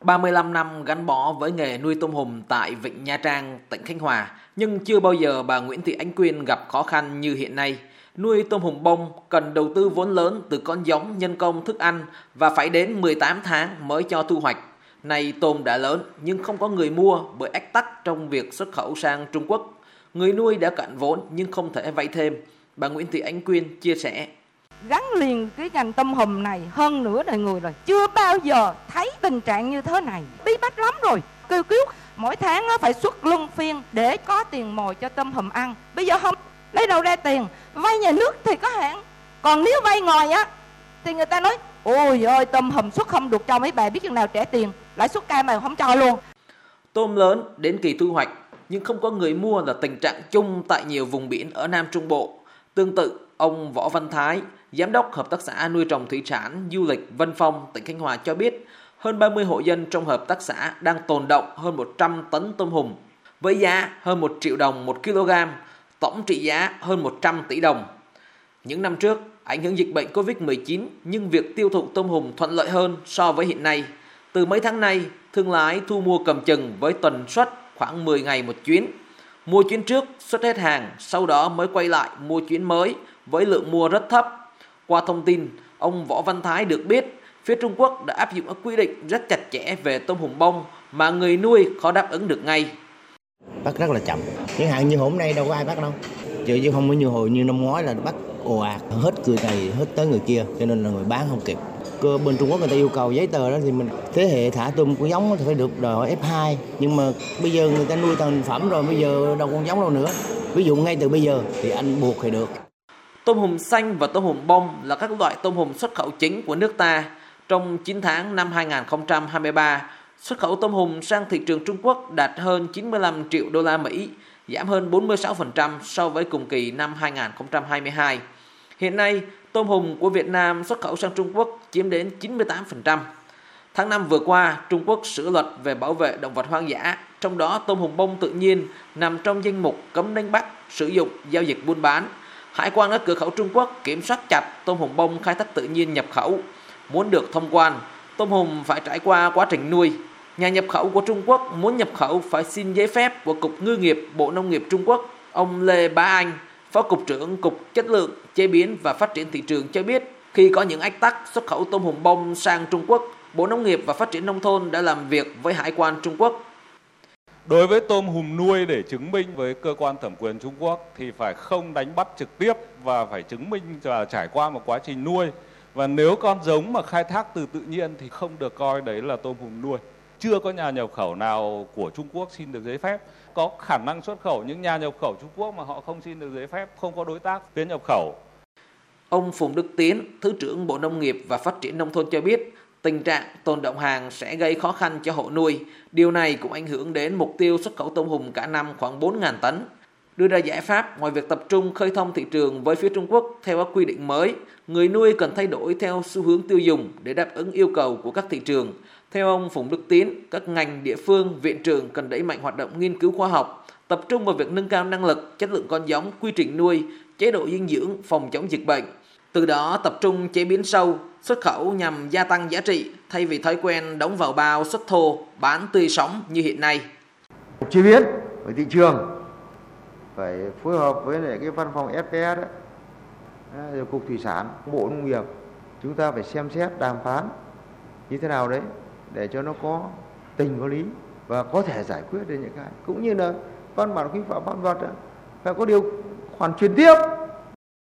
35 năm gắn bó với nghề nuôi tôm hùm tại Vịnh Nha Trang, tỉnh Khánh Hòa, nhưng chưa bao giờ bà Nguyễn Thị Ánh Quyên gặp khó khăn như hiện nay. Nuôi tôm hùm bông cần đầu tư vốn lớn từ con giống, nhân công, thức ăn và phải đến 18 tháng mới cho thu hoạch. Này tôm đã lớn nhưng không có người mua bởi ách tắc trong việc xuất khẩu sang Trung Quốc. Người nuôi đã cạn vốn nhưng không thể vay thêm. Bà Nguyễn Thị Ánh Quyên chia sẻ gắn liền cái ngành tôm hùm này hơn nửa đời người rồi. Chưa bao giờ thấy tình trạng như thế này. Bí bách lắm rồi. Kêu cứu mỗi tháng nó phải xuất luân phiên để có tiền mồi cho tôm hùm ăn. Bây giờ không lấy đâu ra tiền? Vay nhà nước thì có hạn. Còn nếu vay ngoài á thì người ta nói ôi ơi tôm hùm xuất không được cho mấy bà biết chừng nào trả tiền lãi suất cao mà không cho luôn. Tôm lớn đến kỳ thu hoạch nhưng không có người mua là tình trạng chung tại nhiều vùng biển ở Nam Trung Bộ. Tương tự, ông Võ Văn Thái, Giám đốc Hợp tác xã nuôi trồng thủy sản du lịch Vân Phong, tỉnh Khánh Hòa cho biết, hơn 30 hộ dân trong hợp tác xã đang tồn động hơn 100 tấn tôm hùm với giá hơn 1 triệu đồng 1 kg, tổng trị giá hơn 100 tỷ đồng. Những năm trước, ảnh hưởng dịch bệnh Covid-19 nhưng việc tiêu thụ tôm hùm thuận lợi hơn so với hiện nay. Từ mấy tháng nay, thương lái thu mua cầm chừng với tần suất khoảng 10 ngày một chuyến. Mua chuyến trước xuất hết hàng, sau đó mới quay lại mua chuyến mới với lượng mua rất thấp qua thông tin, ông Võ Văn Thái được biết phía Trung Quốc đã áp dụng các quy định rất chặt chẽ về tôm hùm bông mà người nuôi khó đáp ứng được ngay. Bắt rất là chậm. Chẳng hạn như hôm nay đâu có ai bắt đâu. Chứ chứ không có như hồi như năm ngoái là bắt ồ ạt hết người này hết tới người kia cho nên là người bán không kịp cơ bên Trung Quốc người ta yêu cầu giấy tờ đó thì mình thế hệ thả tôm con giống thì phải được đòi hỏi F2 nhưng mà bây giờ người ta nuôi thành phẩm rồi bây giờ đâu con giống đâu nữa ví dụ ngay từ bây giờ thì anh buộc thì được Tôm hùm xanh và tôm hùm bông là các loại tôm hùm xuất khẩu chính của nước ta. Trong 9 tháng năm 2023, xuất khẩu tôm hùm sang thị trường Trung Quốc đạt hơn 95 triệu đô la Mỹ, giảm hơn 46% so với cùng kỳ năm 2022. Hiện nay, tôm hùm của Việt Nam xuất khẩu sang Trung Quốc chiếm đến 98%. Tháng 5 vừa qua, Trung Quốc sửa luật về bảo vệ động vật hoang dã, trong đó tôm hùm bông tự nhiên nằm trong danh mục cấm đánh bắt, sử dụng, giao dịch buôn bán – Hải quan ở cửa khẩu Trung Quốc kiểm soát chặt tôm hùm bông khai thác tự nhiên nhập khẩu. Muốn được thông quan, tôm hùm phải trải qua quá trình nuôi. Nhà nhập khẩu của Trung Quốc muốn nhập khẩu phải xin giấy phép của Cục Ngư nghiệp Bộ Nông nghiệp Trung Quốc. Ông Lê Bá Anh, Phó Cục trưởng Cục Chất lượng, Chế biến và Phát triển Thị trường cho biết khi có những ách tắc xuất khẩu tôm hùm bông sang Trung Quốc, Bộ Nông nghiệp và Phát triển Nông thôn đã làm việc với Hải quan Trung Quốc Đối với tôm hùm nuôi để chứng minh với cơ quan thẩm quyền Trung Quốc thì phải không đánh bắt trực tiếp và phải chứng minh và trải qua một quá trình nuôi. Và nếu con giống mà khai thác từ tự nhiên thì không được coi đấy là tôm hùm nuôi. Chưa có nhà nhập khẩu nào của Trung Quốc xin được giấy phép. Có khả năng xuất khẩu những nhà nhập khẩu Trung Quốc mà họ không xin được giấy phép, không có đối tác phía nhập khẩu. Ông Phùng Đức Tiến, Thứ trưởng Bộ Nông nghiệp và Phát triển Nông thôn cho biết, Tình trạng tồn động hàng sẽ gây khó khăn cho hộ nuôi. Điều này cũng ảnh hưởng đến mục tiêu xuất khẩu tôm hùm cả năm khoảng 4.000 tấn. Đưa ra giải pháp ngoài việc tập trung khơi thông thị trường với phía Trung Quốc theo các quy định mới, người nuôi cần thay đổi theo xu hướng tiêu dùng để đáp ứng yêu cầu của các thị trường. Theo ông Phùng Đức Tiến, các ngành địa phương, viện trường cần đẩy mạnh hoạt động nghiên cứu khoa học, tập trung vào việc nâng cao năng lực, chất lượng con giống, quy trình nuôi, chế độ dinh dưỡng, phòng chống dịch bệnh. Từ đó tập trung chế biến sâu, xuất khẩu nhằm gia tăng giá trị thay vì thói quen đóng vào bao xuất thô, bán tươi sống như hiện nay. Chế biến ở thị trường phải phối hợp với lại cái văn phòng FPS đó, à, rồi cục thủy sản, bộ nông nghiệp. Chúng ta phải xem xét đàm phán như thế nào đấy để cho nó có tình có lý và có thể giải quyết được những cái. Cũng như là văn bản quy phạm pháp luật phải có điều khoản truyền tiếp.